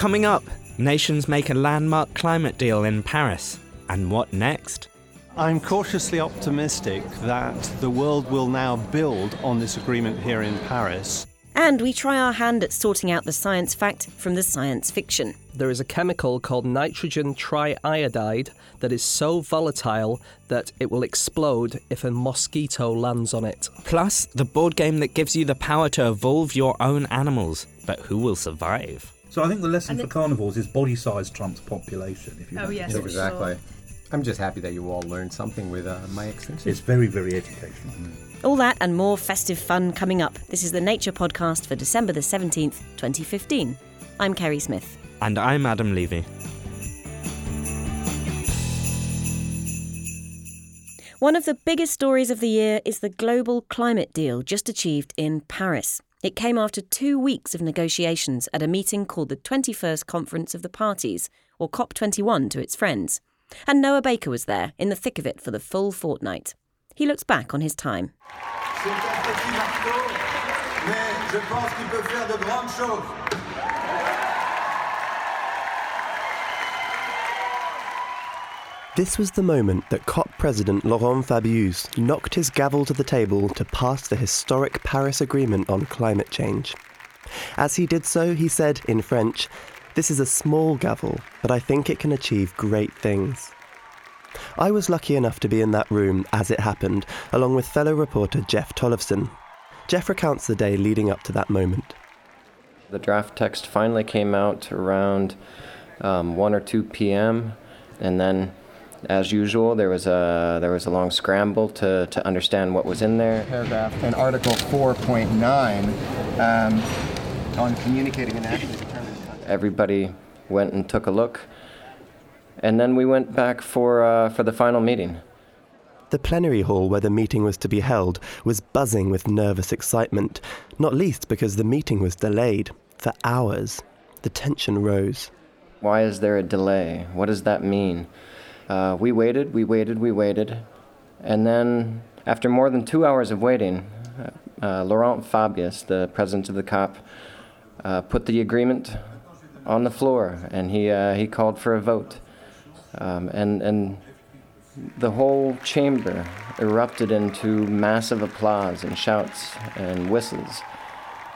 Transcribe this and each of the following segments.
Coming up, nations make a landmark climate deal in Paris. And what next? I'm cautiously optimistic that the world will now build on this agreement here in Paris. And we try our hand at sorting out the science fact from the science fiction. There is a chemical called nitrogen triiodide that is so volatile that it will explode if a mosquito lands on it. Plus, the board game that gives you the power to evolve your own animals. But who will survive? So I think the lesson for carnivores is body size trumps population. If you Oh, want yes, to. for Exactly. I'm just happy that you all learned something with uh, my extension. It's very, very educational. All that and more festive fun coming up. This is the Nature Podcast for December the 17th, 2015. I'm Kerry Smith. And I'm Adam Levy. One of the biggest stories of the year is the global climate deal just achieved in Paris. It came after two weeks of negotiations at a meeting called the 21st Conference of the Parties, or COP21 to its friends. And Noah Baker was there, in the thick of it, for the full fortnight. He looks back on his time. Mais je pense qu'il peut faire de grandes choses. This was the moment that COP President Laurent Fabius knocked his gavel to the table to pass the historic Paris Agreement on climate change. As he did so, he said in French, This is a small gavel, but I think it can achieve great things. I was lucky enough to be in that room as it happened, along with fellow reporter Jeff Tollefson. Jeff recounts the day leading up to that moment. The draft text finally came out around um, 1 or 2 p.m. And then, as usual, there was a, there was a long scramble to, to understand what was in there. paragraph and Article 4.9 um, on communicating and actually determining. Everybody went and took a look. And then we went back for, uh, for the final meeting. The plenary hall where the meeting was to be held was buzzing with nervous excitement, not least because the meeting was delayed for hours. The tension rose. Why is there a delay? What does that mean? Uh, we waited, we waited, we waited. And then, after more than two hours of waiting, uh, Laurent Fabius, the president of the COP, uh, put the agreement on the floor and he, uh, he called for a vote. Um, and, and the whole chamber erupted into massive applause and shouts and whistles.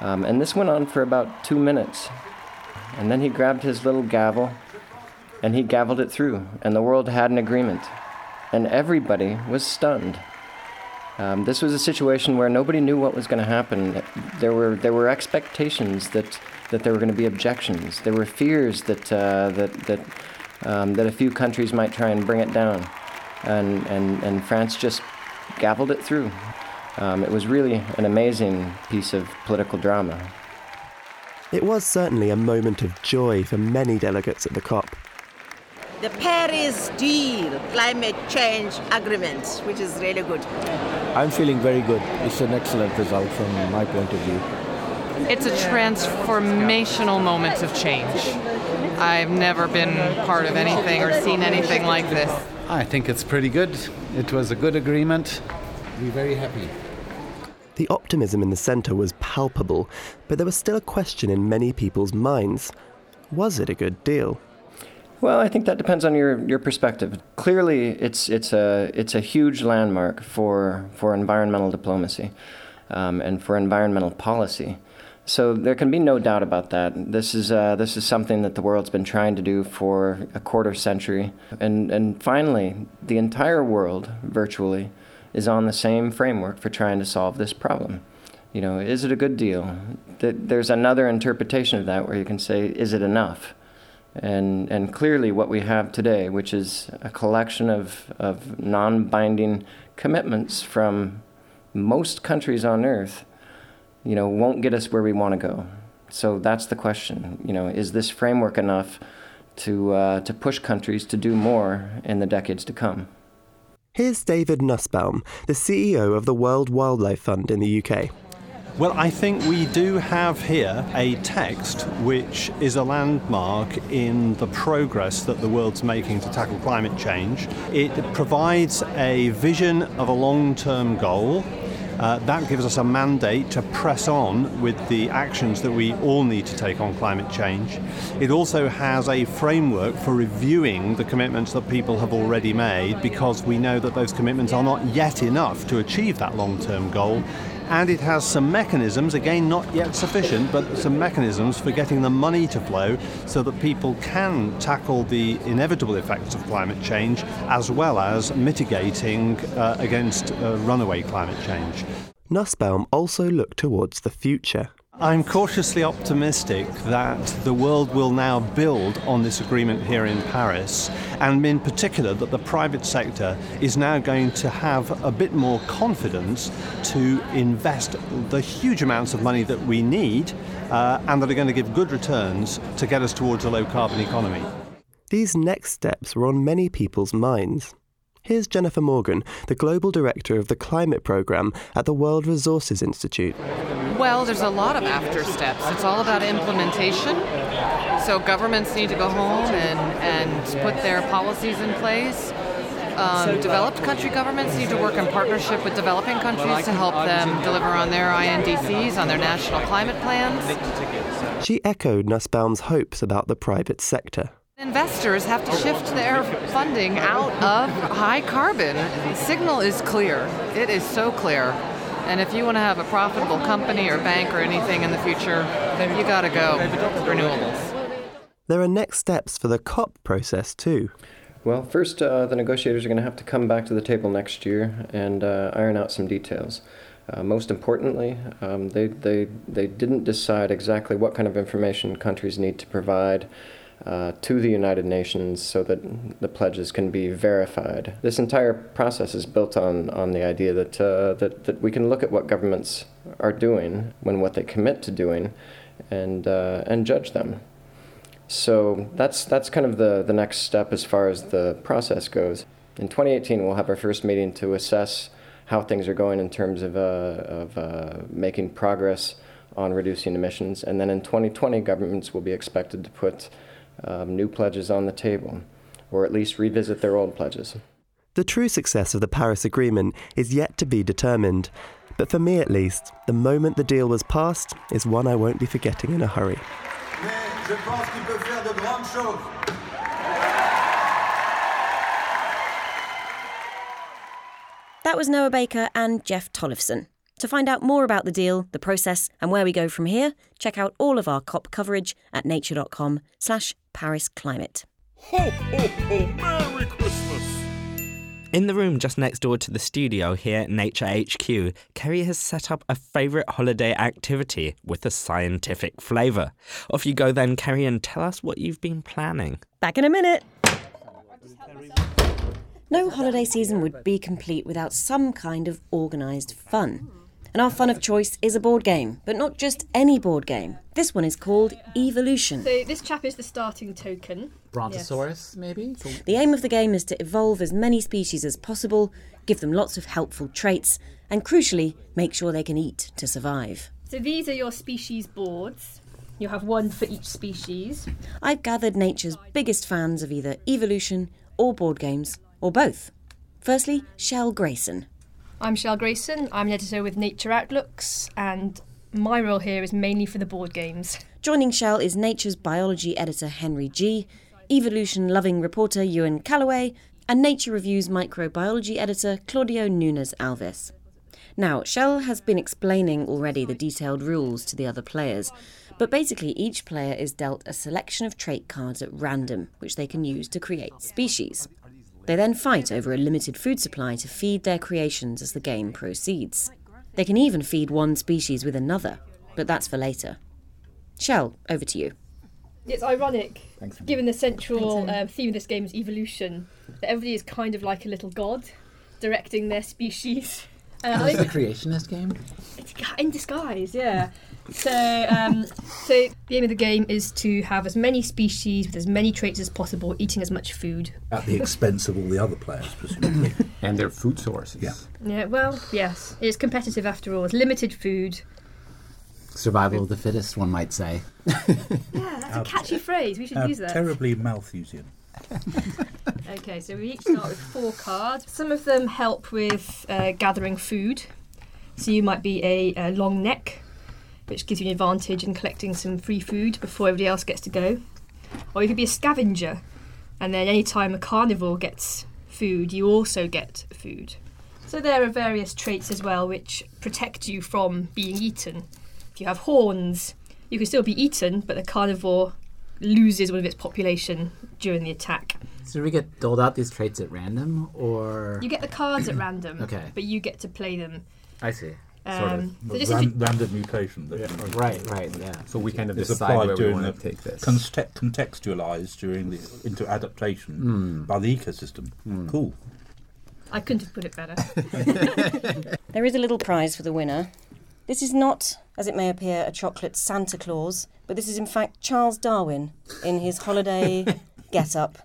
Um, and this went on for about two minutes. And then he grabbed his little gavel and he gavelled it through, and the world had an agreement. And everybody was stunned. Um, this was a situation where nobody knew what was going to happen. There were, there were expectations that, that there were going to be objections. There were fears that, uh, that, that, um, that a few countries might try and bring it down. And, and, and France just gavelled it through. Um, it was really an amazing piece of political drama. It was certainly a moment of joy for many delegates at the COP. The Paris Deal Climate Change Agreement, which is really good. I'm feeling very good. It's an excellent result from my point of view. It's a transformational moment of change. I've never been part of anything or seen anything like this. I think it's pretty good. It was a good agreement. We're very happy. The optimism in the centre was palpable, but there was still a question in many people's minds. Was it a good deal? Well, I think that depends on your, your perspective. Clearly, it's, it's, a, it's a huge landmark for, for environmental diplomacy um, and for environmental policy. So there can be no doubt about that. This is, uh, this is something that the world's been trying to do for a quarter century. And, and finally, the entire world, virtually, is on the same framework for trying to solve this problem. You know, is it a good deal? There's another interpretation of that where you can say, is it enough? And, and clearly, what we have today, which is a collection of, of non binding commitments from most countries on earth, you know, won't get us where we want to go. So that's the question. You know, is this framework enough to, uh, to push countries to do more in the decades to come? Here's David Nussbaum, the CEO of the World Wildlife Fund in the UK. Well, I think we do have here a text which is a landmark in the progress that the world's making to tackle climate change. It provides a vision of a long term goal Uh, that gives us a mandate to press on with the actions that we all need to take on climate change. It also has a framework for reviewing the commitments that people have already made because we know that those commitments are not yet enough to achieve that long term goal and it has some mechanisms, again not yet sufficient, but some mechanisms for getting the money to flow so that people can tackle the inevitable effects of climate change as well as mitigating uh, against uh, runaway climate change. Nussbaum also looked towards the future. I'm cautiously optimistic that the world will now build on this agreement here in Paris, and in particular that the private sector is now going to have a bit more confidence to invest the huge amounts of money that we need uh, and that are going to give good returns to get us towards a low carbon economy. These next steps were on many people's minds. Here's Jennifer Morgan, the Global Director of the Climate Programme at the World Resources Institute. Well, there's a lot of after steps. It's all about implementation. So governments need to go home and, and put their policies in place. Um, developed country governments need to work in partnership with developing countries to help them deliver on their INDCs, on their national climate plans. She echoed Nussbaum's hopes about the private sector. Investors have to shift their funding out of high carbon. The signal is clear. It is so clear. And if you want to have a profitable company or bank or anything in the future, you got to go renewables. There are next steps for the COP process too. Well, first, uh, the negotiators are going to have to come back to the table next year and uh, iron out some details. Uh, most importantly, um, they, they, they didn't decide exactly what kind of information countries need to provide uh, to the United Nations so that the pledges can be verified. This entire process is built on, on the idea that, uh, that, that we can look at what governments are doing when what they commit to doing and, uh, and judge them. So that's, that's kind of the, the next step as far as the process goes. In 2018, we'll have our first meeting to assess how things are going in terms of, uh, of uh, making progress on reducing emissions. And then in 2020, governments will be expected to put um, new pledges on the table, or at least revisit their old pledges. The true success of the Paris Agreement is yet to be determined, but for me at least, the moment the deal was passed is one I won't be forgetting in a hurry. That was Noah Baker and Jeff Tollefson. To find out more about the deal, the process, and where we go from here, check out all of our COP coverage at nature.com slash Paris Climate. Ho, ho, ho, Merry Christmas! In the room just next door to the studio here at Nature HQ, Kerry has set up a favourite holiday activity with a scientific flavour. Off you go then, Kerry, and tell us what you've been planning. Back in a minute. No holiday season would be complete without some kind of organised fun. And our fun of choice is a board game, but not just any board game. This one is called Evolution. So this chap is the starting token. Brontosaurus, maybe? The aim of the game is to evolve as many species as possible, give them lots of helpful traits, and crucially, make sure they can eat to survive. So these are your species boards. You have one for each species. I've gathered nature's biggest fans of either evolution or board games, or both. Firstly, Shell Grayson. I'm Shell Grayson. I'm an editor with Nature Outlooks, and my role here is mainly for the board games. Joining Shell is Nature's biology editor Henry Gee, evolution loving reporter Ewen Callaway, and Nature Review's microbiology editor Claudio Nunes Alves. Now, Shell has been explaining already the detailed rules to the other players, but basically each player is dealt a selection of trait cards at random, which they can use to create species. They then fight over a limited food supply to feed their creations as the game proceeds. They can even feed one species with another, but that's for later. Shell, over to you. It's ironic, given the central uh, theme of this game is evolution, that everybody is kind of like a little god directing their species. Uh, oh, it's a creationist game? It's in disguise, yeah. So, um, so the aim of the game is to have as many species with as many traits as possible, eating as much food. At the expense of all the other players, presumably. and their food sources. Yeah. Yeah, well, yes. It's competitive after all. It's limited food. Survival of the fittest, one might say. yeah, that's a catchy phrase. We should use that. Terribly Malthusian. okay, so we each start with four cards. Some of them help with uh, gathering food. So you might be a, a long neck, which gives you an advantage in collecting some free food before everybody else gets to go. Or you could be a scavenger, and then anytime a carnivore gets food, you also get food. So there are various traits as well which protect you from being eaten. If you have horns, you can still be eaten, but the carnivore loses one of its population during the attack. So we get doled out these traits at random, or You get the cards at random, Okay. but you get to play them. I see. Um, so just if Ran- random mutation. That Right, right, yeah. So we kind of It's decide applied where we during want to take this. conste- contextualized during the into adaptation Mm. by the ecosystem. Cool. I couldn't have put it better. There is a little prize for the winner. This is not, as it may appear, a chocolate Santa Claus, but this is in fact Charles Darwin in his holiday get up.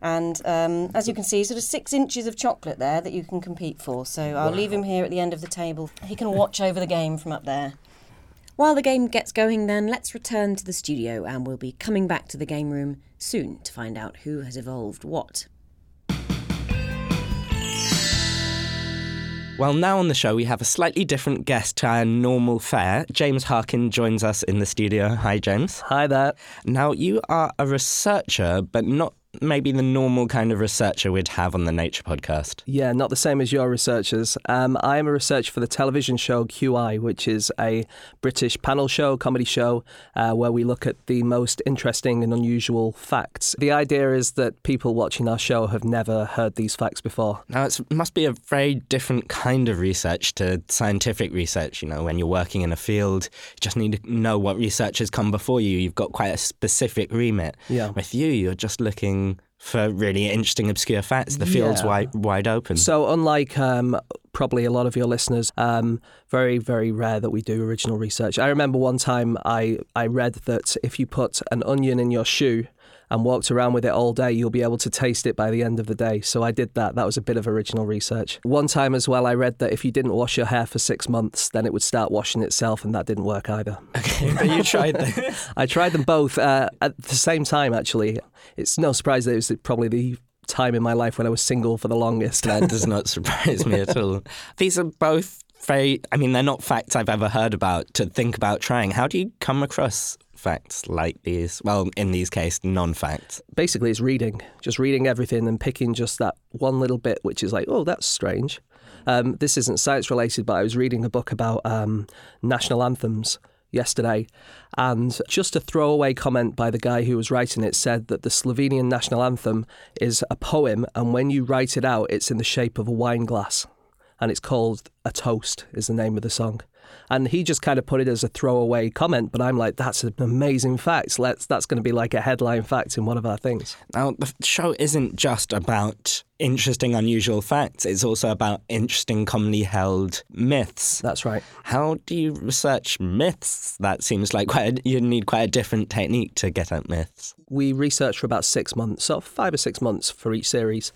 And um, as you can see, sort of six inches of chocolate there that you can compete for. So I'll leave him here at the end of the table. He can watch over the game from up there. While the game gets going, then, let's return to the studio and we'll be coming back to the game room soon to find out who has evolved what. Well, now on the show, we have a slightly different guest to our normal fare. James Harkin joins us in the studio. Hi, James. Hi there. Now, you are a researcher, but not maybe the normal kind of researcher we'd have on the Nature podcast. Yeah, not the same as your researchers. Um, I am a researcher for the television show QI, which is a British panel show, comedy show, uh, where we look at the most interesting and unusual facts. The idea is that people watching our show have never heard these facts before. Now, it must be a very different kind of research to scientific research. You know, when you're working in a field, you just need to know what research has come before you. You've got quite a specific remit. Yeah. With you, you're just looking for really interesting, obscure facts. The field's Yeah. wide, wide open. So, unlike um, probably a lot of your listeners, um, very, very rare that we do original research. I remember one time I, I read that if you put an onion in your shoe and walked around with it all day, you'll be able to taste it by the end of the day. So, I did that. That was a bit of original research. One time as well, I read that if you didn't wash your hair for six months, then it would start washing itself, and that didn't work either. Okay, but you tried them. I tried them both uh, at the same time, actually. It's no surprise that it was probably the time in my life when I was single for the longest. That does not surprise me at all. These are both very, I mean, they're not facts I've ever heard about to think about trying. How do you come across facts like these? Well, in these cases, non facts. basically it's reading, just reading everything and picking just that one little bit, which is like, oh, that's strange. Um, this isn't science related, but I was reading a book about um, national anthems yesterday, and just a throwaway comment by the guy who was writing it said that the Slovenian national anthem is a poem, and when you write it out, it's in the shape of a wine glass, and it's called "A Toast" is the name of the song. And he just kind of put it as a throwaway comment, but I'm like, that's an amazing fact. Let's that's going to be like a headline fact in one of our things. Now, the show isn't just about interesting, unusual facts, it's also about interesting, commonly held myths. That's right. How do you research myths? That seems like quite a, you need quite a different technique to get at myths. We researched for about six months, so five or six months for each series.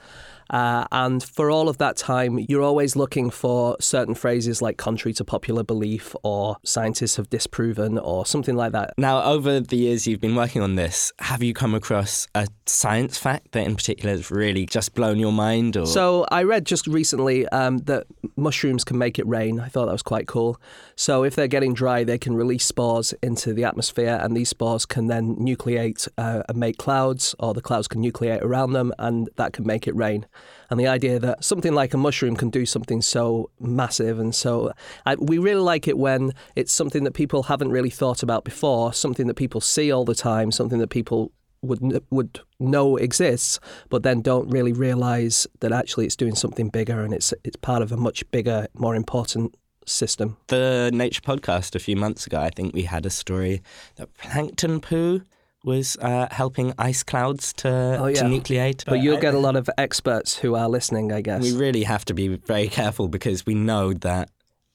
Uh, and for all of that time, you're always looking for certain phrases like contrary to popular belief or scientists have disproven or something like that. Now, over the years you've been working on this, have you come across a science fact that in particular has really just blown your mind? Or So I read just recently um, that mushrooms can make it rain. I thought that was quite cool. So if they're getting dry, they can release spores into the atmosphere, and these spores can then nucleate uh, and make clouds, or the clouds can nucleate around them, and that can make it rain. And the idea that something like a mushroom can do something so massive and so. I, we really like it when it's something that people haven't really thought about before, something that people see all the time, something that people would would know exists, but then don't really realize that actually it's doing something bigger and it's it's part of a much bigger, more important system. the Nature podcast a few months ago, I think we had a story that plankton poo was uh, helping ice clouds to, to nucleate. Oh, But you'll I- get a lot of experts who are listening, I guess. We really have to be very careful because we know that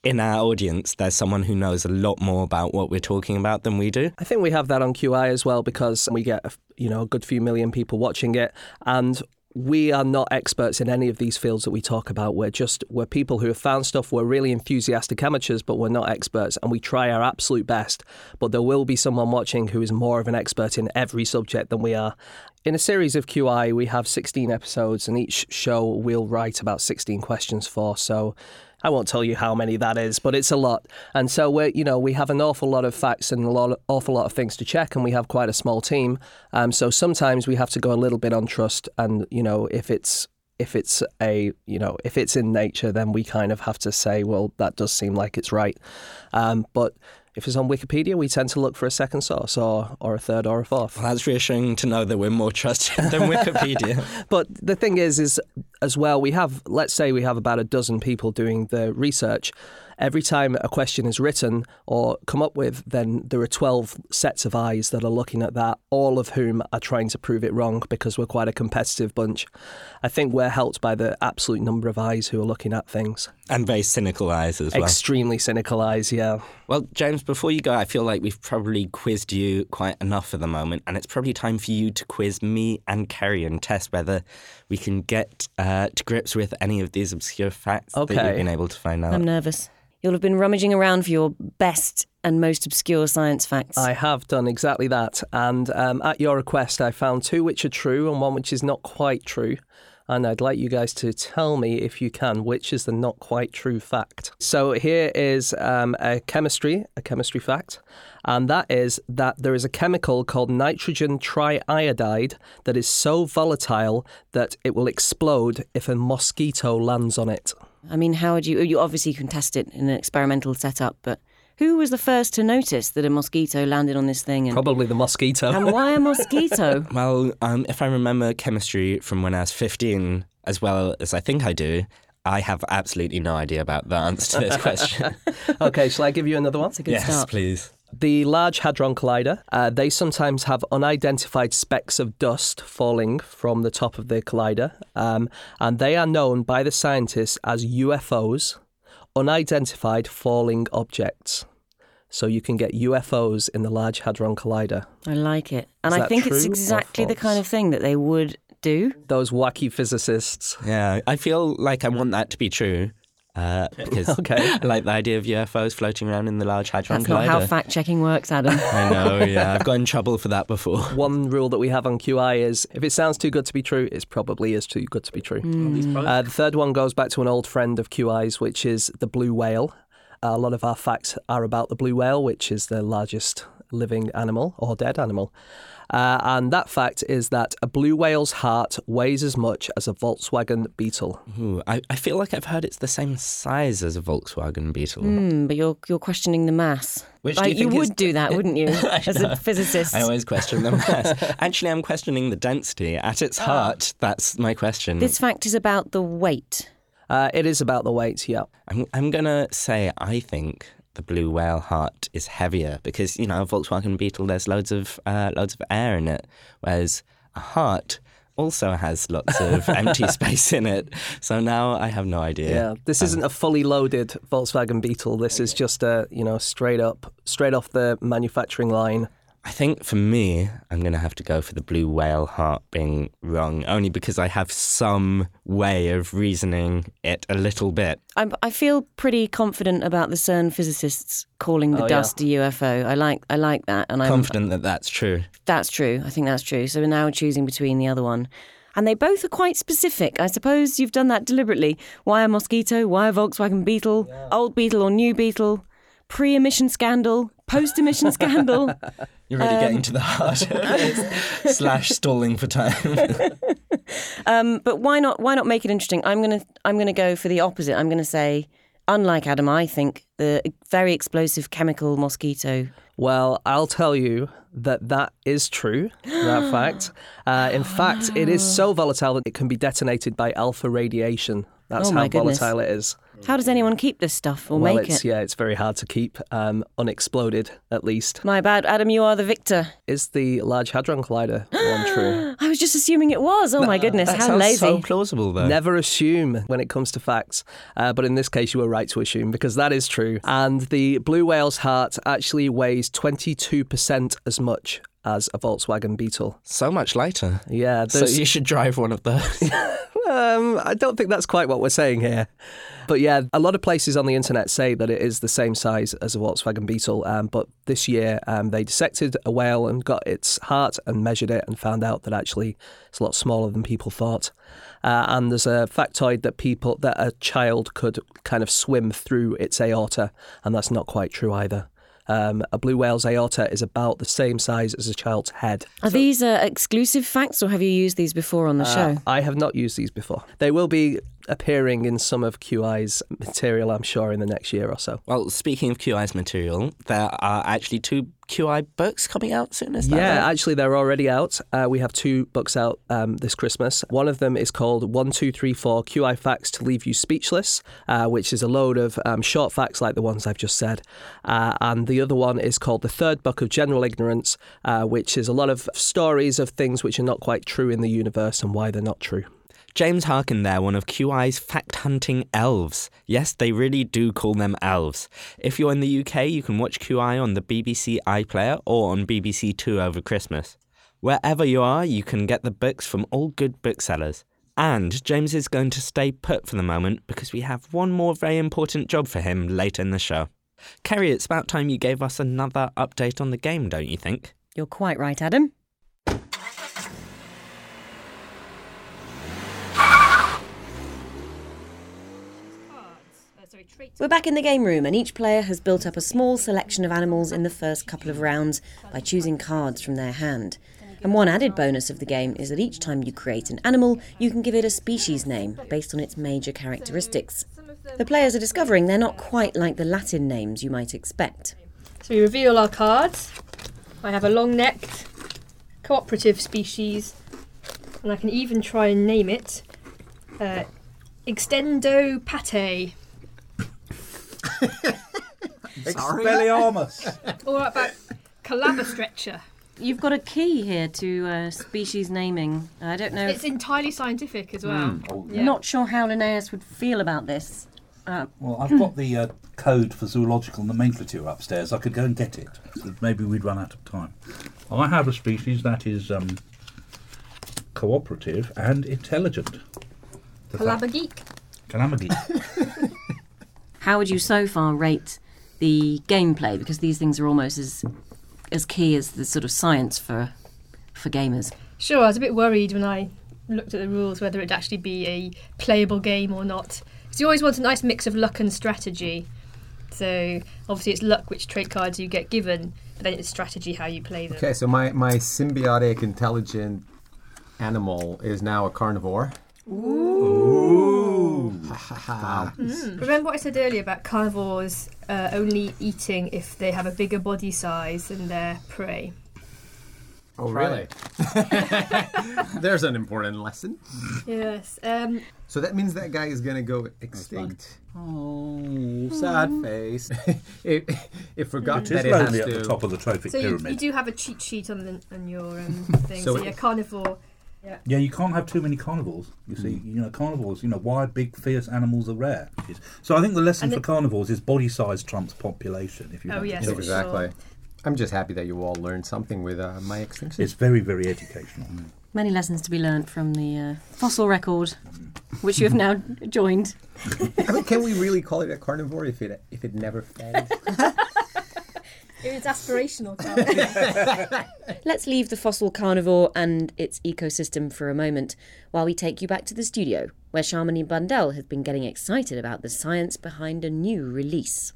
in our audience, there's someone who knows a lot more about what we're talking about than we do. I think we have that on QI as well because we get you know a good few million people watching it, and we are not experts in any of these fields that we talk about. We're just we're people who have found stuff. We're really enthusiastic amateurs, but we're not experts, and we try our absolute best. But there will be someone watching who is more of an expert in every subject than we are. In a series of QI, we have 16 episodes, and each show we'll write about 16 questions for. So. I won't tell you how many that is, but it's a lot. And so we're, you know, we have an awful lot of facts and a lot, awful lot of things to check, and we have quite a small team. Um, so sometimes we have to go a little bit on trust, and you know, if it's if it's a you know if it's in nature, then we kind of have to say, well, that does seem like it's right. Um, but if it's on Wikipedia, we tend to look for a second source or, or a third or a fourth. Well, that's reassuring to know that we're more trusted than Wikipedia. but the thing is, is as well, we have, let's say we have about a dozen people doing the research every time a question is written or come up with, then there are 12 sets of eyes that are looking at that, all of whom are trying to prove it wrong because we're quite a competitive bunch. I think we're helped by the absolute number of eyes who are looking at things. And very cynical eyes as well. Extremely cynical eyes, yeah. Well, James, before you go, I feel like we've probably quizzed you quite enough for the moment, and it's probably time for you to quiz me and Kerry and test whether we can get uh, to grips with any of these obscure facts okay. that you've been able to find out. I'm nervous. You'll have been rummaging around for your best and most obscure science facts. I have done exactly that. And um, at your request, I found two which are true and one which is not quite true. And I'd like you guys to tell me, if you can, which is the not quite true fact. So here is um, a chemistry, a chemistry fact, and that is that there is a chemical called nitrogen triiodide that is so volatile that it will explode if a mosquito lands on it. I mean, how would you? You obviously can test it in an experimental setup, but who was the first to notice that a mosquito landed on this thing? And, Probably the mosquito. and why a mosquito? Well, um, if I remember chemistry from when I was 15, as well as I think I do, I have absolutely no idea about the answer to this question. okay, shall I give you another one? That's a good yes, start. please. The Large Hadron Collider, uh, they sometimes have unidentified specks of dust falling from the top of the collider, um, and they are known by the scientists as UFOs, unidentified falling objects. So you can get UFOs in the Large Hadron Collider. I like it, and Is I think it's exactly the kind of thing that they would do. Those wacky physicists. Yeah, I feel like I want that to be true. Uh, because Okay. I like the idea of UFOs floating around in the Large Hadron That's not how fact checking works, Adam. I know, yeah. I've got in trouble for that before. One rule that we have on QI is if it sounds too good to be true, it probably is too good to be true. Uh, the third one goes back to an old friend of QI's, which is the blue whale. Uh, a lot of our facts are about the blue whale, which is the largest living animal or dead animal. Uh, and that fact is that a blue whale's heart weighs as much as a Volkswagen Beetle. Ooh, I, I feel like I've heard it's the same size as a Volkswagen Beetle. Hmm, but you're you're questioning the mass. Which Like, you think would do that, wouldn't you, as know. a physicist? I always question the mass. Actually, I'm questioning the density. At its heart, that's my question. This fact is about the weight. Uh, it is about the weight, yeah. I'm, I'm going to say I think the blue whale heart is heavier because, you know, a Volkswagen Beetle, there's loads of, uh, loads of air in it, whereas a heart also has lots of empty space in it. So now I have no idea. Yeah, this isn't a fully loaded Volkswagen Beetle. This is just a you know straight up, straight off the manufacturing line. I think for me, I'm going to have to go for the blue whale heart being wrong, only because I have some way of reasoning it a little bit. I, I feel pretty confident about the CERN physicists calling the Oh, yeah. dust a UFO. I like I like that, and I'm Confident that that's true. That's true. I think that's true. So we're now choosing between the other one. And they both are quite specific. I suppose you've done that deliberately. Why a mosquito? Why a Volkswagen Beetle? Old Beetle or new Beetle? Pre emission scandal? Post emission scandal? You're really Um, getting to the heart slash stalling for time. Um, but why not? Why not make it interesting? I'm gonna I'm gonna go for the opposite. I'm gonna say, unlike Adam, I think the very explosive chemical mosquito. Well, I'll tell you that that is true. That fact. Uh, in fact, it is so volatile that it can be detonated by alpha radiation. That's Oh, how goodness. volatile it is. How does anyone keep this stuff or well, make it's it? yeah, it's very hard to keep um, unexploded. At least My bad, Adam. You are the victor. is the Large Hadron Collider one true. I was just assuming it was. Oh my goodness, that how sounds lazy. so plausible, though. Never assume when it comes to facts, uh, but in this case, you were right to assume because that is true. And the blue whale's heart actually weighs 22% as much as a Volkswagen Beetle. So much lighter. Yeah, So you should drive one of those. Um, I don't think that's quite what we're saying here. But yeah, a lot of places on the internet say that it is the same size as a Volkswagen Beetle. Um, but this year, um, they dissected a whale and got its heart and measured it and found out that actually it's a lot smaller than people thought. Uh, and there's a factoid that people that a child could kind of swim through its aorta, and that's not quite true either. Um, a blue whale's aorta is about the same size as a child's head. Are these uh, exclusive facts or have you used these before on the Uh, show? I have not used these before. They will be appearing in some of QI's material, I'm sure, in the next year or so. well, speaking of QI's material, there are actually two QI books coming out soon. Is that yeah, right? actually, they're already out. Uh, we have two books out um, this Christmas. One of them is called 1234 QI Facts to Leave You Speechless, uh, which is a load of um, short facts like the ones I've just said. Uh, and the other one is called The Third Book of General Ignorance, uh, which is a lot of stories of things which are not quite true in the universe and why they're not true. James Harkin there, one of QI's fact hunting elves. Yes, they really do call them elves. If you're in the UK, you can watch QI on the BBC iPlayer or on BBC Two over Christmas. Wherever you are, you can get the books from all good booksellers. And James is going to stay put for the moment because we have one more very important job for him later in the show. Kerry, it's about time you gave us another update on the game, don't you think? You're quite right, Adam. We're back in the game room, and each player has built up a small selection of animals in the first couple of rounds by choosing cards from their hand. And one added bonus of the game is that each time you create an animal, you can give it a species name based on its major characteristics. The players are discovering they're not quite like the Latin names you might expect. So we reveal our cards. I have a long necked cooperative species, and I can even try and name it uh, Extendo pate. Expelliarmus. Or about Calabastretcher. You've got a key here to uh, species naming. I don't know. It's entirely scientific as well. Mm. Oh, Yeah. Not sure how Linnaeus would feel about this. Uh, Well, I've got the uh, code for zoological nomenclature upstairs. I could go and get it. Maybe we'd run out of time. I have a species that is um, cooperative and intelligent. The fact- Calabageek. Calamageek. how would you so far rate the gameplay? Because these things are almost as as key as the sort of science for for gamers. Sure, I was a bit worried when I looked at the rules whether it'd actually be a playable game or not. Because you always want a nice mix of luck and strategy. So obviously it's luck which trade cards you get given, but then it's strategy how you play them. Okay, so my, my symbiotic intelligent animal is now a carnivore. Ooh. Wow. Mm. Remember what I said earlier about carnivores uh, only eating if they have a bigger body size than their prey? Oh, really? There's an important lesson. Yes. Um, So that means that guy is gonna go extinct. Oh, sad face. it, it forgot It is that it lonely has at to. the top of the trophic so you, pyramid. you do have a cheat sheet on, the, on your um, thing. So So, it- yeah, carnivore. Yeah. Yeah, you can't have too many carnivores. You see, you know, carnivores, you know, why big, fierce animals are rare. So I think the lesson And for it- carnivores is body size trumps population. If you Oh, want to yes, do it. exactly. I'm just happy that you all learned something with uh, my extinction. It's very, very educational. Many lessons to be learnt from the uh, fossil record, which you have now joined. I mean, can we really call it a carnivore if it if it never fed? It's aspirational. Let's leave the fossil carnivore and its ecosystem for a moment while we take you back to the studio, where Shamini Bundell has been getting excited about the science behind a new release.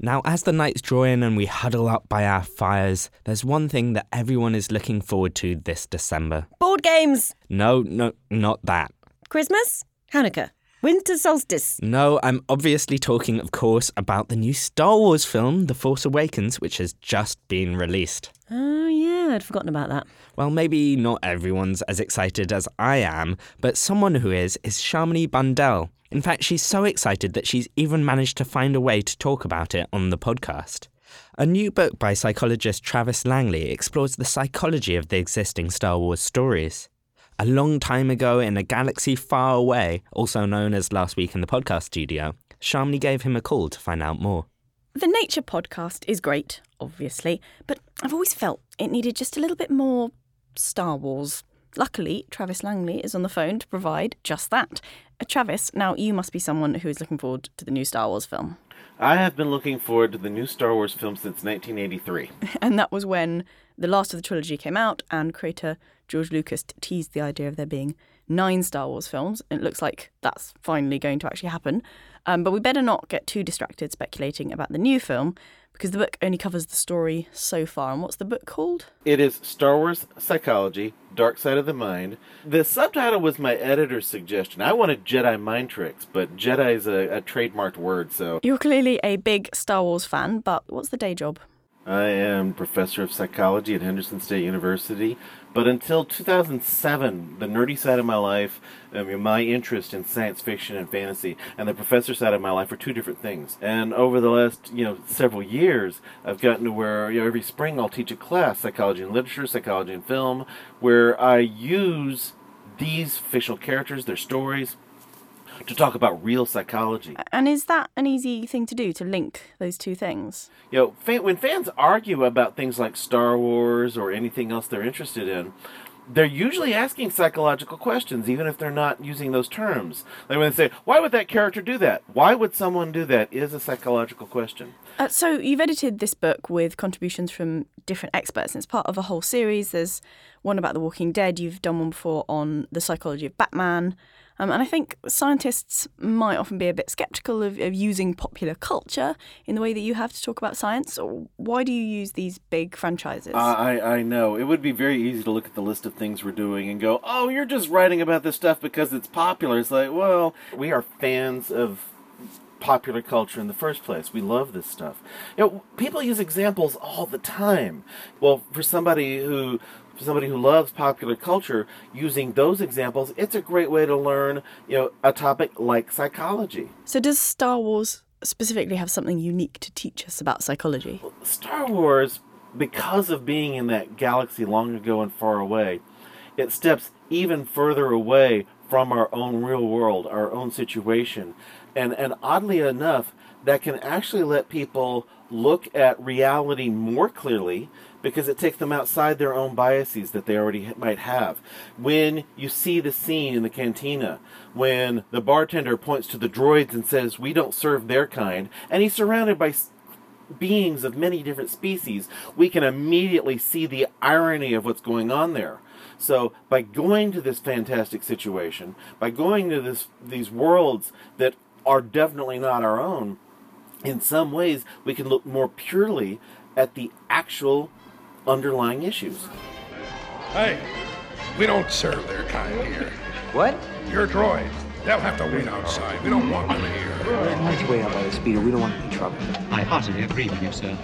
Now, as the nights draw in and we huddle up by our fires, there's one thing that everyone is looking forward to this December. Board games! No, no, not that. Christmas? Hanukkah? Winter solstice? No, I'm obviously talking, of course, about the new Star Wars film, The Force Awakens, which has just been released. Oh, yeah, I'd forgotten about that. Well, maybe not everyone's as excited as I am, but someone who is is Shamini Bundell. In fact, she's so excited that she's even managed to find a way to talk about it on the podcast. A new book by psychologist Travis Langley explores the psychology of the existing Star Wars stories. A long time ago in a galaxy far away, also known as last week in the podcast studio, Shamini gave him a call to find out more. The Nature podcast is great, obviously, but I've always felt it needed just a little bit more Star Wars. Luckily, Travis Langley is on the phone to provide just that. Uh, Travis, now you must be someone who is looking forward to the new Star Wars film. I have been looking forward to the new Star Wars film since 1983. And that was when the last of the trilogy came out and creator George Lucas teased the idea of there being nine Star Wars films. It looks like that's finally going to actually happen. Um, but we better not get too distracted speculating about the new film because the book only covers the story so far. And what's the book called? It is Star Wars Psychology, Dark Side of the Mind. The subtitle was my editor's suggestion. I wanted Jedi Mind Tricks, but Jedi is a, a trademarked word, so. You're clearly a big Star Wars fan, but what's the day job? I am professor of psychology at Henderson State University, but until 2007, the nerdy side of my life, I mean, my interest in science fiction and fantasy, and the professor side of my life were two different things. And over the last, you know, several years, I've gotten to where, you know, every spring I'll teach a class, psychology and literature, psychology and film, where I use these fictional characters, their stories, to talk about real psychology. And is that an easy thing to do to link those two things? You know, fan, when fans argue about things like Star Wars or anything else they're interested in, they're usually asking psychological questions, even if they're not using those terms. Like when they say, "Why would that character do that? Why would someone do that?" is a psychological question. Uh, so you've edited this book with contributions from different experts, and it's part of a whole series. There's one about The Walking Dead. You've done one before on the psychology of Batman. Um, and I think scientists might often be a bit skeptical of, of, using popular culture in the way that you have to talk about science. So why do you use these big franchises? Uh, I, I know. It would be very easy to look at the list of things we're doing and go, oh, you're just writing about this stuff because it's popular. It's like, well, we are fans of popular culture in the first place. We love this stuff. You know, people use examples all the time. Well, for somebody who for somebody who loves popular culture, using those examples, it's a great way to learn, you know, a topic like psychology. So does Star Wars specifically have something unique to teach us about psychology? Well, Star Wars, because of being in that galaxy long ago and far away, it steps even further away from our own real world, our own situation. And and oddly enough, that can actually let people look at reality more clearly because it takes them outside their own biases that they already might have. When you see the scene in the cantina, when the bartender points to the droids and says, We don't serve their kind, and he's surrounded by beings of many different species, we can immediately see the irony of what's going on there. So by going to this fantastic situation, by going to this these worlds that are definitely not our own, in some ways we can look more purely at the actual underlying issues. Hey, we don't serve their kind here. What? Your droids. They'll have to wait outside. We don't want them here. Let's wait out by the speeder. We don't want any trouble. I heartily agree with you, sir.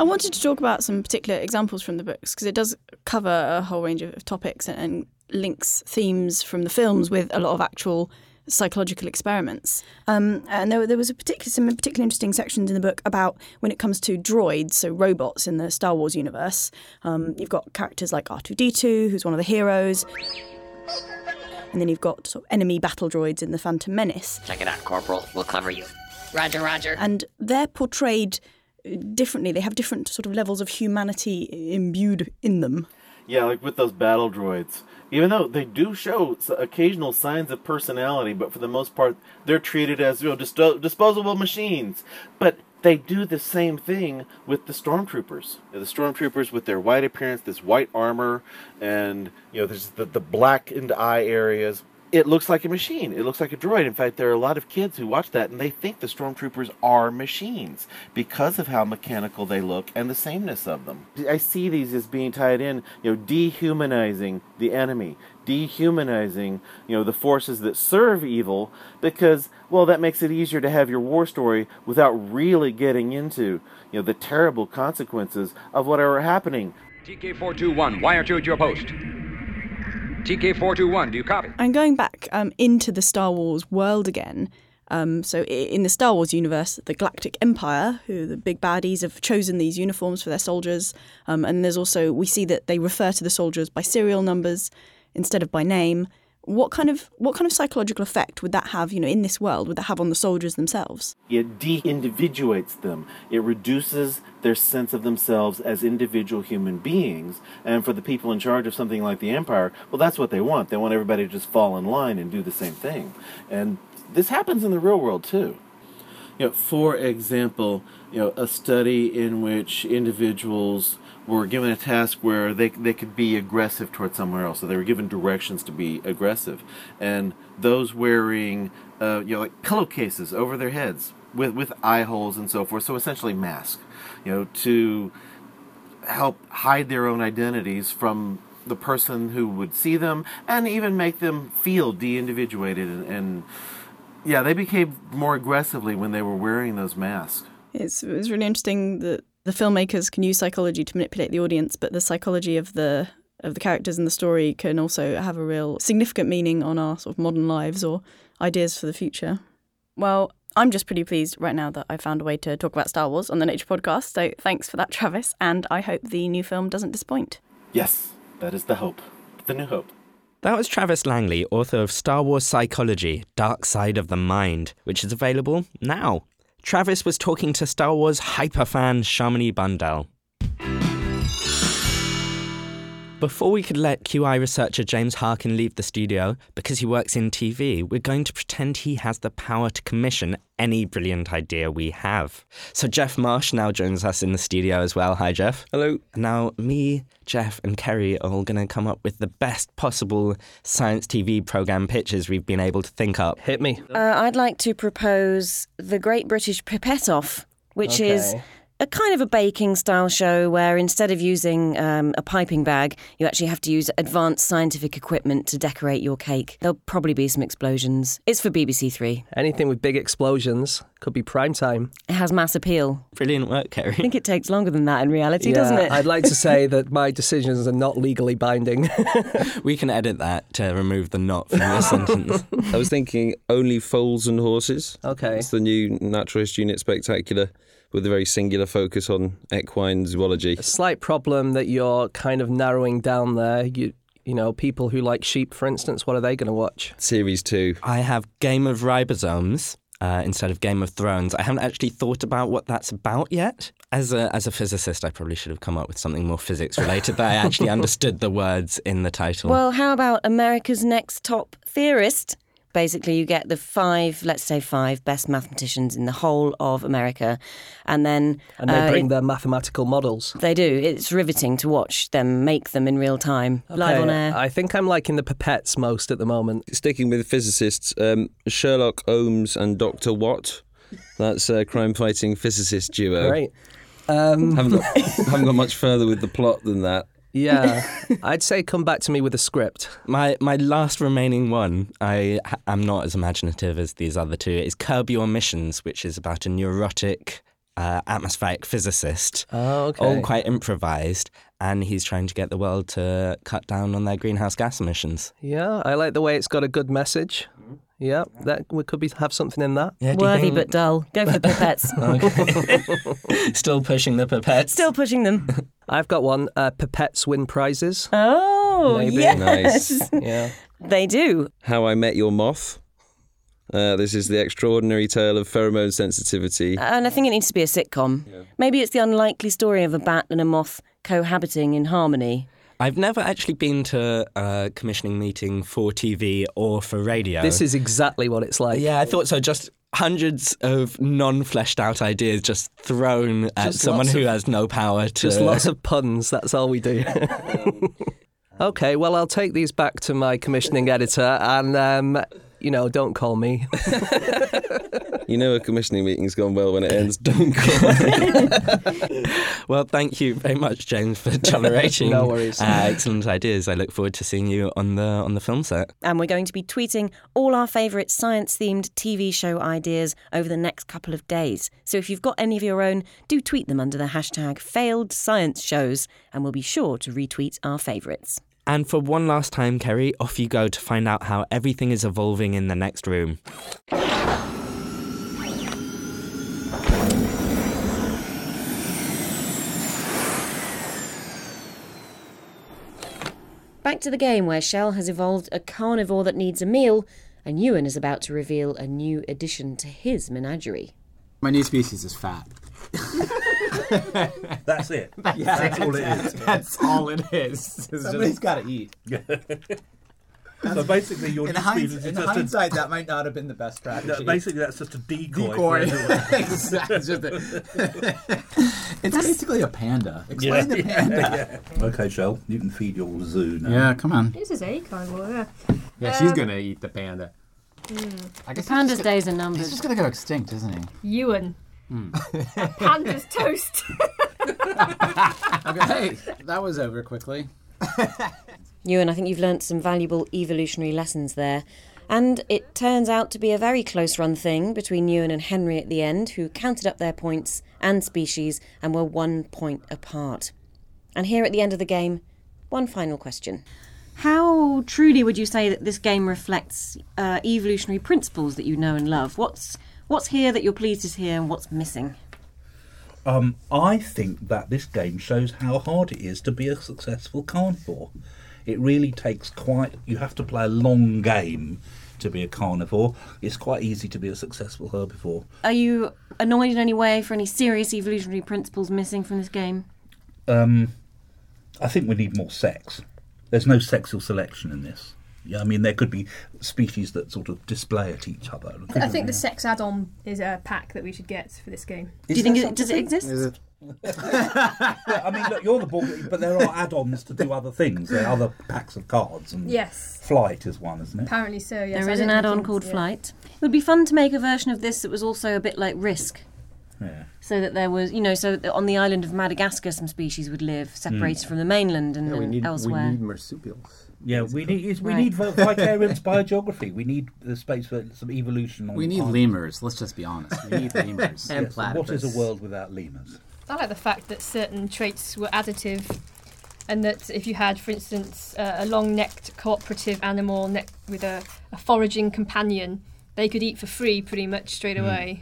I wanted to talk about some particular examples from the books because it does cover a whole range of topics and links themes from the films with a lot of actual psychological experiments. Um, and there, there was a particular, some particularly interesting sections in the book about when it comes to droids, so robots in the Star Wars universe. Um, you've got characters like R2D2, who's one of the heroes. And then you've got sort of enemy battle droids in the Phantom Menace. Check it out, Corporal. We'll cover you. Roger, Roger. And they're portrayed differently. They have different sort of levels of humanity imbued in them. Yeah, like with those battle droids. Even though they do show occasional signs of personality, but for the most part, they're treated as you know dis- disposable machines. But they do the same thing with the stormtroopers. The stormtroopers with their white appearance, this white armor, and you know, there's the, the blackened eye areas it looks like a machine. It looks like a droid. In fact, there are a lot of kids who watch that and they think the stormtroopers are machines because of how mechanical they look and the sameness of them. I see these as being tied in, you know, dehumanizing the enemy, dehumanizing, you know, the forces that serve evil because, well, that makes it easier to have your war story without really getting into, you know, the terrible consequences of whatever happening. TK421, wire to at your post. TK421, do you copy? And going back um, into the Star Wars world again, um, so in the Star Wars universe, the Galactic Empire, who the big baddies have chosen these uniforms for their soldiers, um, and there's also we see that they refer to the soldiers by serial numbers instead of by name. What kind of what kind of psychological effect would that have, you know, in this world? Would that have on the soldiers themselves? It de individuates them, it reduces their sense of themselves as individual human beings. And for the people in charge of something like the Empire, well, that's what they want. They want everybody to just fall in line and do the same thing. And this happens in the real world too. You know, for example, you know, a study in which individuals were given a task where they, they could be aggressive towards somewhere else. So they were given directions to be aggressive. And those wearing, uh, you know, like pillowcases over their heads with, with eye holes and so forth. So essentially mask, you know, to help hide their own identities from the person who would see them and even make them feel de-individuated and, and yeah, they became more aggressively when they were wearing those masks. It's, it's really interesting that the filmmakers can use psychology to manipulate the audience, but the psychology of the of the characters in the story can also have a real significant meaning on our sort of modern lives or ideas for the future. Well, I'm just pretty pleased right now that I found a way to talk about Star Wars on the Nature Podcast. So thanks for that, Travis, and I hope the new film doesn't disappoint. Yes, that is the hope. The new hope. That was Travis Langley, author of Star Wars Psychology Dark Side of the Mind, which is available now. Travis was talking to Star Wars hyperfan Shamini Bundell. Before we could let QI researcher James Harkin leave the studio, because he works in TV, we're going to pretend he has the power to commission any brilliant idea we have. So Jeff Marsh now joins us in the studio as well. Hi, Jeff. Hello. Now, me, Jeff, and Kerry are all going to come up with the best possible science TV program pitches we've been able to think up. Hit me. Uh, I'd like to propose the Great British Pipette Off, which Okay. is a kind of a baking style show where instead of using um, a piping bag, you actually have to use advanced scientific equipment to decorate your cake. There'll probably be some explosions. It's for BBC Three. Anything with big explosions could be prime time. It has mass appeal. Brilliant work, Kerry. I think it takes longer than that in reality, doesn't it? I'd like to say that my decisions are not legally binding. We can edit that to remove the not from the sentence. I was thinking only foals and horses. Okay. It's the new Naturalist Unit Spectacular with a very singular focus on equine zoology. A slight problem that you're kind of narrowing down there. You, you know, people who like sheep, for instance, what are they going to watch? Series two. I have Game of Ribosomes. Uh, instead of Game of Thrones, I haven't actually thought about what that's about yet. As a as a physicist, I probably should have come up with something more physics related that I actually understood the words in the title. Well, how about America's Next Top Theorist? Basically, you get the five, let's say five best mathematicians in the whole of America, and then And they uh, bring it- their mathematical models. they do. It's riveting to watch them make them in real time, live on air. I think I'm liking the pipettes most at the moment. Sticking with physicists, um, Sherlock Holmes and Dr. Watt. That's a crime fighting physicist duo. Great. Um, Haven't got, haven't got much further with the plot than that. Yeah, I'd say come back to me with a script. My my last remaining one, I am not as imaginative as these other two. Is Curb Your Emissions, which is about a neurotic uh, atmospheric physicist, Oh, okay. all quite improvised, and he's trying to get the world to cut down on their greenhouse gas emissions. Yeah, I like the way it's got a good message. Yeah, that we could be have something in that. Yeah, Worthy think- but dull. Go for the pipettes. Still pushing the pipettes. Still pushing them. I've got one. Uh, pipettes win prizes. Oh, Maybe. yes. Nice. Yeah. They do. How I Met Your Moth. Uh, this is the extraordinary tale of pheromone sensitivity. And I think it needs to be a sitcom. Maybe it's the unlikely story of a bat and a moth cohabiting in harmony. I've never actually been to a commissioning meeting for TV or for radio. This is exactly what it's like. Yeah, I thought so. Just hundreds of non-fleshed out ideas just thrown at someone who of- has no power to. Just lots of puns. That's all we do. okay, well, I'll take these back to my commissioning editor, and um, you know, don't call me. You know a commissioning meeting's gone well when it ends. Don't call. Me. well, thank you very much, James, for tolerating No worries. uh, excellent ideas. I look forward to seeing you on the on the film set. And we're going to be tweeting all our favourite science themed TV show ideas over the next couple of days. So if you've got any of your own, do tweet them under the hashtag failed science shows, and we'll be sure to retweet our favourites. And for one last time, Kerry, off you go to find out how everything is evolving in the next room. Back to the game where Shell has evolved a carnivore that needs a meal, and Ewen is about to reveal a new addition to his menagerie. My new species is fat. That's it. That's, Yeah, that's all it is. That's all it is. It's Somebody's just- got to eat. so basically, your in, new hinds- in just a- hindsight, that might not have been the best Yeah, strategy. basically, that's just a decoy. Decoy. Exactly, it's just a- it's basically a panda. Explain Yeah, the panda. yeah, yeah. Okay, Shell, you can feed your zoo now. Yeah, come on. This is a carnivore, yeah. Yeah, she's Um, gonna eat the panda. I The guess panda's he's just days are numbered. He's just gonna go extinct, isn't he? Ewen. Panda's toast. Okay, that was over quickly. Ewen, I think you've learnt some valuable evolutionary lessons there. And it turns out to be a very close run thing between Ewen and Henry at the end, who counted up their points and species and were one point apart. And here at the end of the game, one final question. How truly would you say that this game reflects uh, evolutionary principles that you know and love? What's what's here that you're pleased is here and what's missing? Um, I think that this game shows how hard it is to be a successful carnivore. It really takes quite. You have to play a long game to be a carnivore. It's quite easy to be a successful herbivore. Are you annoyed in any way for any serious evolutionary principles missing from this game? Um, I think we need more sex. There's no sexual selection in this. Yeah, I mean there could be species that sort of display at each other. I think the sex add-on is a pack that we should get for this game. Is Do you think it, does it something? exist? Yeah, I mean, look, you're the board, but there are add-ons to do other things. There are other packs of cards, and Yes. Flight is one, isn't it? Apparently so, yes. there I is an add-on called yeah. Flight. It would be fun to make a version of this that was also a bit like Risk. Yeah. So that there was, you know, so that on the island of Madagascar, some species would live separated Mm. from the mainland and, Yeah, we and elsewhere. we need marsupials. Yeah, we need is- we Right. need vi- vicarious biogeography. We need the space for some evolution. On, We need on- lemurs. Let's just be honest. We need lemurs. and Yes, What is a world without lemurs? I like the fact that certain traits were additive, and that if you had, for instance, uh, a long-necked cooperative animal ne- with a, a foraging companion, they could eat for free pretty much straight Mm, away.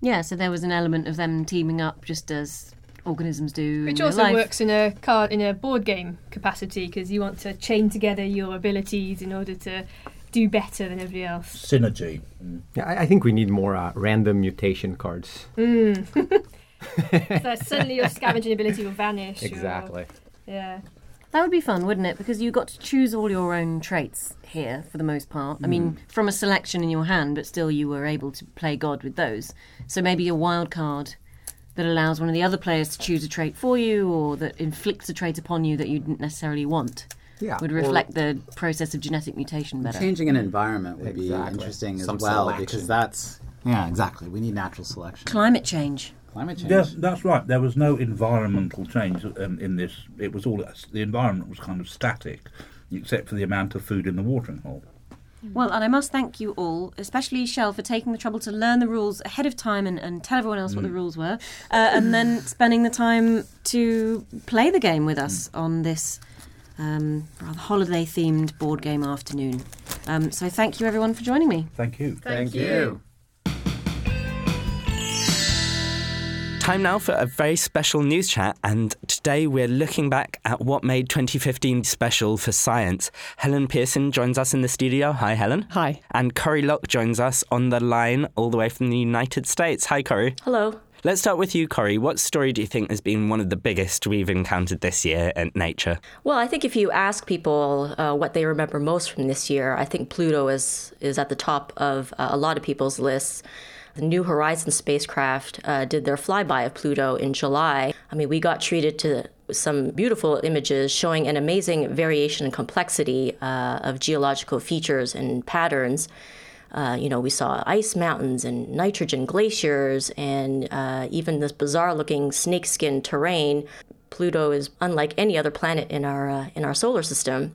Yeah, so there was an element of them teaming up just as organisms do. Which in real also life. works in a card in a board game capacity because you want to chain together your abilities in order to do better than everybody else. Synergy. Yeah, I, I think we need more uh, random mutation cards. Mm. so suddenly your scavenging ability will vanish. or- Exactly. yeah. That would be fun, wouldn't it? Because you got to choose all your own traits here for the most part. I mean, from a selection in your hand, but still you were able to play God with those. So maybe a wild card that allows one of the other players to choose a trait for you or that inflicts a trait upon you that you didn't necessarily want. Yeah, Would reflect the process of genetic mutation better. Changing an environment would be Exactly. interesting as well selection. because that's yeah, exactly. We need natural selection. Climate change. Climate change. Yes, that's right. There was no environmental change um, in this. It was all the environment was kind of static, except for the amount of food in the watering hole. Well, and I must thank you all, especially Shell, for taking the trouble to learn the rules ahead of time and, and tell everyone else what the Mm. rules were, uh, and then spending the time to play the game with us on this um, rather holiday themed board game afternoon. Um, so thank you everyone for joining me. Thank you. Thank you. Time now for a very special news chat, and today we're looking back at what made 2015 special for science. Helen Pearson joins us in the studio. Hi, Helen. Hi. And Corie Lok joins us on the line all the way from the United States. Hi, Corie. Hello. Let's start with you, Corie. What story do you think has been one of the biggest we've encountered this year at Nature? Well, I think if you ask people uh, what they remember most from this year, I think Pluto is is at the top of uh, a lot of people's lists. The New Horizons spacecraft uh, did their flyby of Pluto in July. I mean, we got treated to some beautiful images showing an amazing variation and complexity uh, of geological features and patterns. Uh, you know, we saw ice mountains and nitrogen glaciers and uh, even this bizarre looking snakeskin terrain. Pluto is unlike any other planet in our, uh, in our solar system.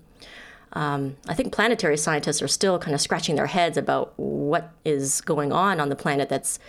Um, I think planetary scientists are still kind of scratching their heads about what is going on on the planet that's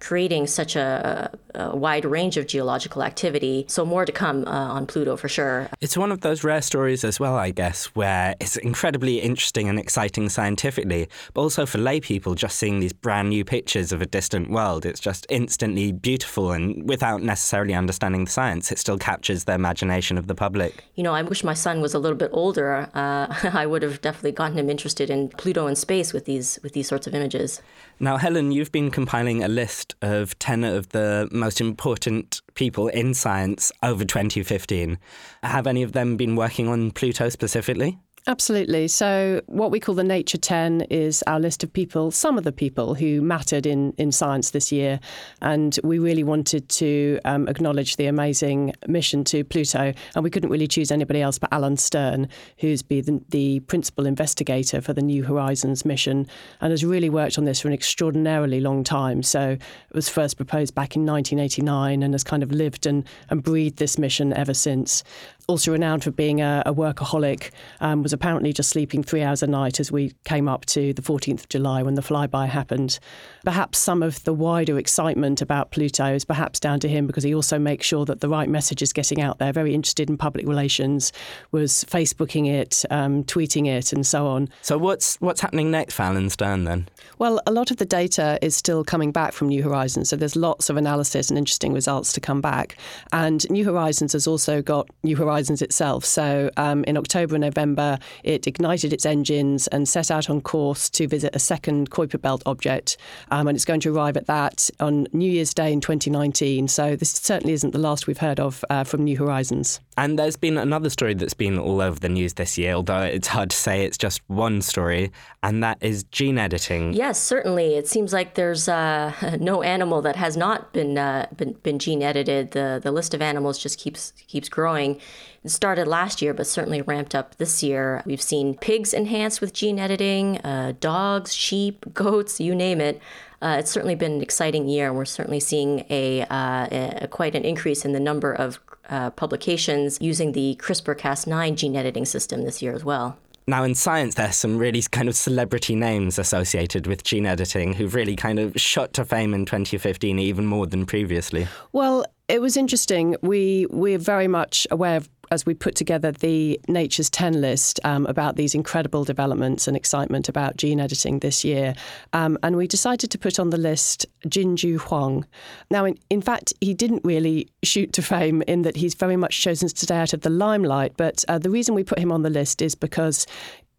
creating such a, a wide range of geological activity. So, more to come uh, on Pluto for sure. It's one of those rare stories as well, I guess, where it's incredibly interesting and exciting scientifically, but also for lay people just seeing these brand new pictures of a distant world. It's just instantly beautiful, and without necessarily understanding the science, it still captures the imagination of the public. You know, I wish my son was a little bit older. Uh, I would have definitely gotten him interested in Pluto and space with these with these sorts of images. Now, Helen, you've been compiling a list of 10 of the most important people in science over 2015. Have any of them been working on Pluto specifically? Absolutely. So, what we call the Nature 10 is our list of people, some of the people who mattered in, in science this year. And we really wanted to um, acknowledge the amazing mission to Pluto. And we couldn't really choose anybody else but Alan Stern, who's been the, the principal investigator for the New Horizons mission and has really worked on this for an extraordinarily long time. So, it was first proposed back in 1989 and has kind of lived and, and breathed this mission ever since also renowned for being a, a workaholic, um, was apparently just sleeping three hours a night as we came up to the 14th of July when the flyby happened. Perhaps some of the wider excitement about Pluto is perhaps down to him because he also makes sure that the right message is getting out there. Very interested in public relations, was Facebooking it, um, tweeting it, and so on. So what's what's happening next Alan Stern then? Well, a lot of the data is still coming back from New Horizons, so there's lots of analysis and interesting results to come back. And New Horizons has also got New Horizons itself. So um, in October and November, it ignited its engines and set out on course to visit a second Kuiper Belt object, um, and it's going to arrive at that on New Year's Day in 2019. So this certainly isn't the last we've heard of uh, from New Horizons. And there's been another story that's been all over the news this year, although it's hard to say it's just one story, and that is gene editing. Yes, certainly. It seems like there's uh, no animal that has not been, uh, been been gene edited. The the list of animals just keeps keeps growing. It started last year, but certainly ramped up this year. We've seen pigs enhanced with gene editing, uh, dogs, sheep, goats, you name it. Uh, it's certainly been an exciting year, and we're certainly seeing a, uh, a quite an increase in the number of uh, publications using the CRISPR-Cas9 gene editing system this year as well. Now, in science, there's some really kind of celebrity names associated with gene editing who've really kind of shot to fame in 2015 even more than previously. Well, it was interesting. We we're very much aware of as we put together the Nature's 10 list um, about these incredible developments and excitement about gene editing this year. Um, and we decided to put on the list Junjiu Huang. Now, in, in fact, he didn't really shoot to fame in that he's very much chosen to stay out of the limelight. But uh, the reason we put him on the list is because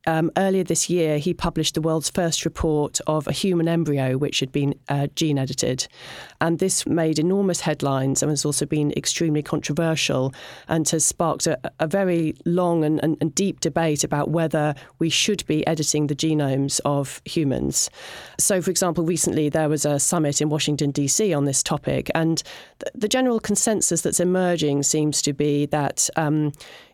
um, earlier this year, he published the world's first report of a human embryo which had been uh, gene edited. And this made enormous headlines and has also been extremely controversial and has sparked a, a very long and, and, and, deep debate about whether we should be editing the genomes of humans. So, for example, recently there was a summit in Washington, D.C. on this topic. And th- the general consensus that's emerging seems to be that. Um,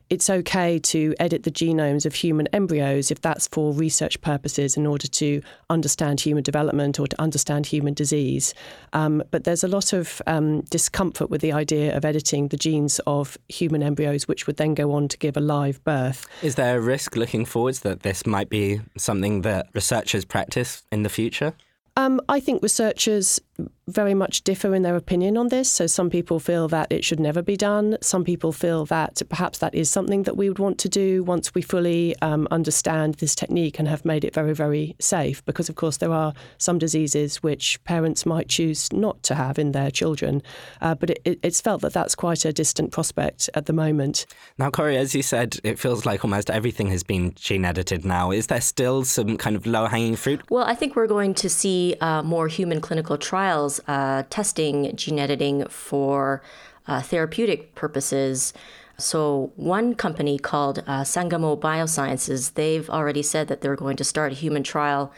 it's okay to edit the genomes of human embryos if that's for research purposes in order to understand human development or to understand human disease. Um, but there's a lot of um, discomfort with the idea of editing the genes of human embryos, which would then go on to give a live birth. Is there a risk looking forwards that this might be something that researchers practice in the future? Um, I think researchers very much differ in their opinion on this. So some people feel that it should never be done. Some people feel that perhaps that is something that we would want to do once we fully um, understand this technique and have made it very, very safe. Because of course there are some diseases which parents might choose not to have in their children, uh, but it, it's felt that that's quite a distant prospect at the moment. Now, Corie, as you said, it feels like almost everything has been gene edited now. Is there still some kind of low hanging fruit? Well, I think we're going to see uh, more human clinical trials uh, testing gene editing for uh, therapeutic purposes. So, one company called uh, Sangamo Biosciences, they've already said that they're going to start a human trial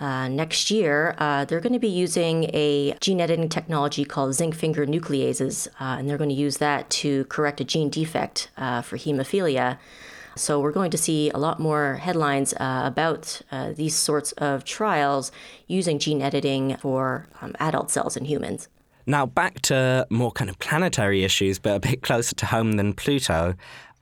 uh, next year. Uh, they're going to be using a gene editing technology called zinc finger nucleases, uh, and they're going to use that to correct a gene defect uh, for hemophilia. So we're going to see a lot more headlines uh, about uh, these sorts of trials using gene editing for um, adult cells in humans. Now, back to more kind of planetary issues, but a bit closer to home than Pluto.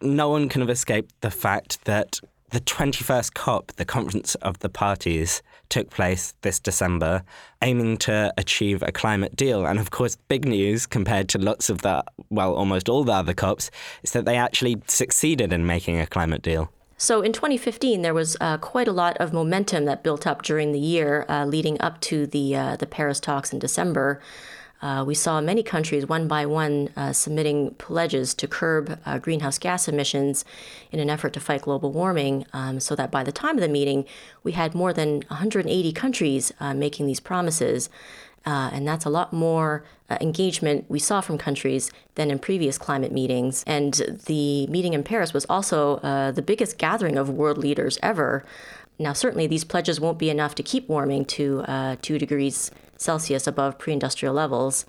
No one can have escaped the fact that The 21st COP, the Conference of the Parties, took place this December, aiming to achieve a climate deal. And of course, big news compared to lots of the, well, almost all the other COPs, is that they actually succeeded in making a climate deal. So in 2015, there was uh, quite a lot of momentum that built up during the year uh, leading up to the uh, the Paris talks in December. Uh, we saw many countries, one by one, uh, submitting pledges to curb uh, greenhouse gas emissions in an effort to fight global warming, um, so that by the time of the meeting, we had more than 180 countries uh, making these promises. Uh, and that's a lot more uh, engagement we saw from countries than in previous climate meetings. And the meeting in Paris was also the biggest gathering of world leaders ever. Now, certainly, these pledges won't be enough to keep warming to two degrees Celsius above pre industrial levels.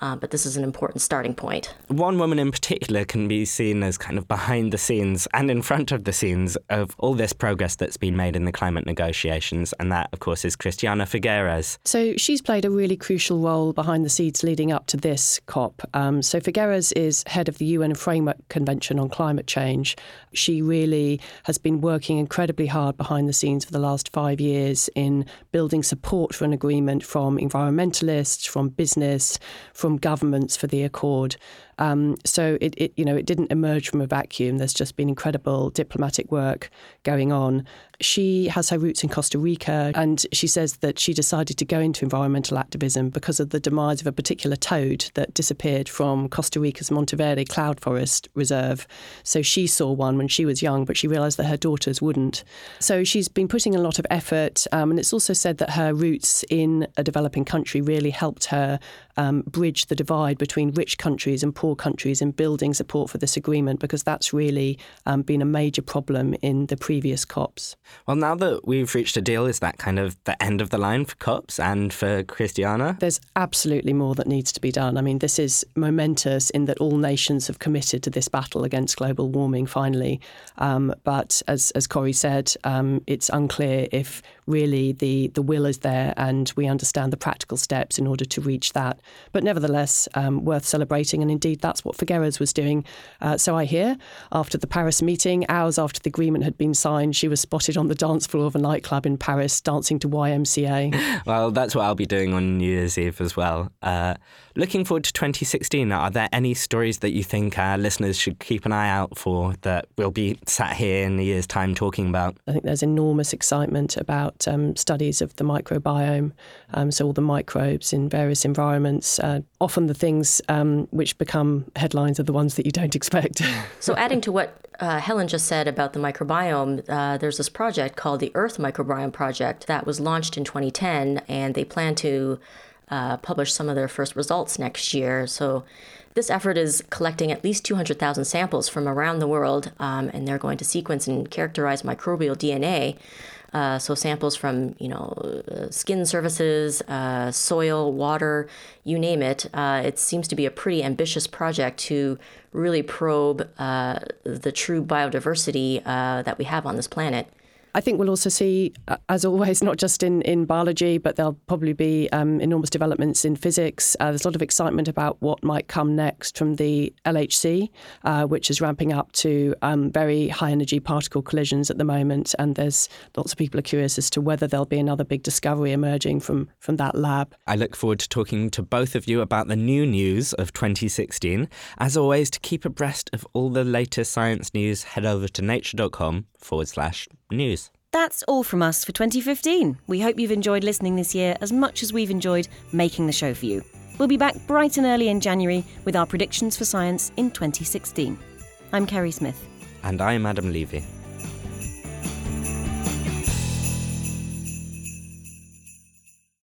Uh, but this is an important starting point. One woman in particular can be seen as kind of behind the scenes and in front of the scenes of all this progress that's been made in the climate negotiations, and that, of course, is Christiana Figueres. So she's played a really crucial role behind the scenes leading up to this COP. Um, so Figueres is head of the UN Framework Convention on Climate Change. She really has been working incredibly hard behind the scenes for the last five years in building support for an agreement from environmentalists, from business, from from governments for the Accord. Um, so it, it, you know, it didn't emerge from a vacuum. There's just been incredible diplomatic work going on. She has her roots in Costa Rica, and she says that she decided to go into environmental activism because of the demise of a particular toad that disappeared from Costa Rica's Monteverde Cloud Forest Reserve. So she saw one when she was young, but she realised that her daughters wouldn't. So she's been putting a lot of effort, um, and it's also said that her roots in a developing country really helped her um, bridge the divide between rich countries and poor poor countries in building support for this agreement because that's really um, been a major problem in the previous COPs. Well, now that we've reached a deal, is that kind of the end of the line for COPs and for Christiana? There's absolutely more that needs to be done. I mean, this is momentous in that all nations have committed to this battle against global warming finally. Um, but as, as Corie said, um, it's unclear if really the, the will is there and we understand the practical steps in order to reach that. But nevertheless, um, worth celebrating. And indeed, that's what Figueres was doing. Uh, so I hear after the Paris meeting, hours after the agreement had been signed, she was spotted on the dance floor of a nightclub in Paris dancing to YMCA. well, that's what I'll be doing on New Year's Eve as well. Uh, looking forward to 2016, are there any stories that you think our listeners should keep an eye out for that we'll be sat here in a year's time talking about? I think there's enormous excitement about um, studies of the microbiome, um, so all the microbes in various environments. Uh, often the things um, which become headlines are the ones that you don't expect. so, adding to what uh, Helen just said about the microbiome, uh, there's this project called the Earth Microbiome Project that was launched in 2010, and they plan to uh, publish some of their first results next year. So, this effort is collecting at least 200,000 samples from around the world, um, and they're going to sequence and characterize microbial DNA. Uh, so samples from you know uh, skin surfaces, uh, soil, water, you name it. Uh, it seems to be a pretty ambitious project to really probe uh, the true biodiversity uh, that we have on this planet. I think we'll also see, uh, as always, not just in, in biology, but there'll probably be um, enormous developments in physics. Uh, there's a lot of excitement about what might come next from the LHC, uh, which is ramping up to um, very high energy particle collisions at the moment. And there's lots of people are curious as to whether there'll be another big discovery emerging from, from that lab. I look forward to talking to both of you about the new news of 2016. As always, to keep abreast of all the latest science news, head over to nature.com forward slash news. That's all from us for 2015. We hope you've enjoyed listening this year as much as we've enjoyed making the show for you. We'll be back bright and early in January with our predictions for science in 2016. I'm Kerry Smith. And I'm Adam Levy.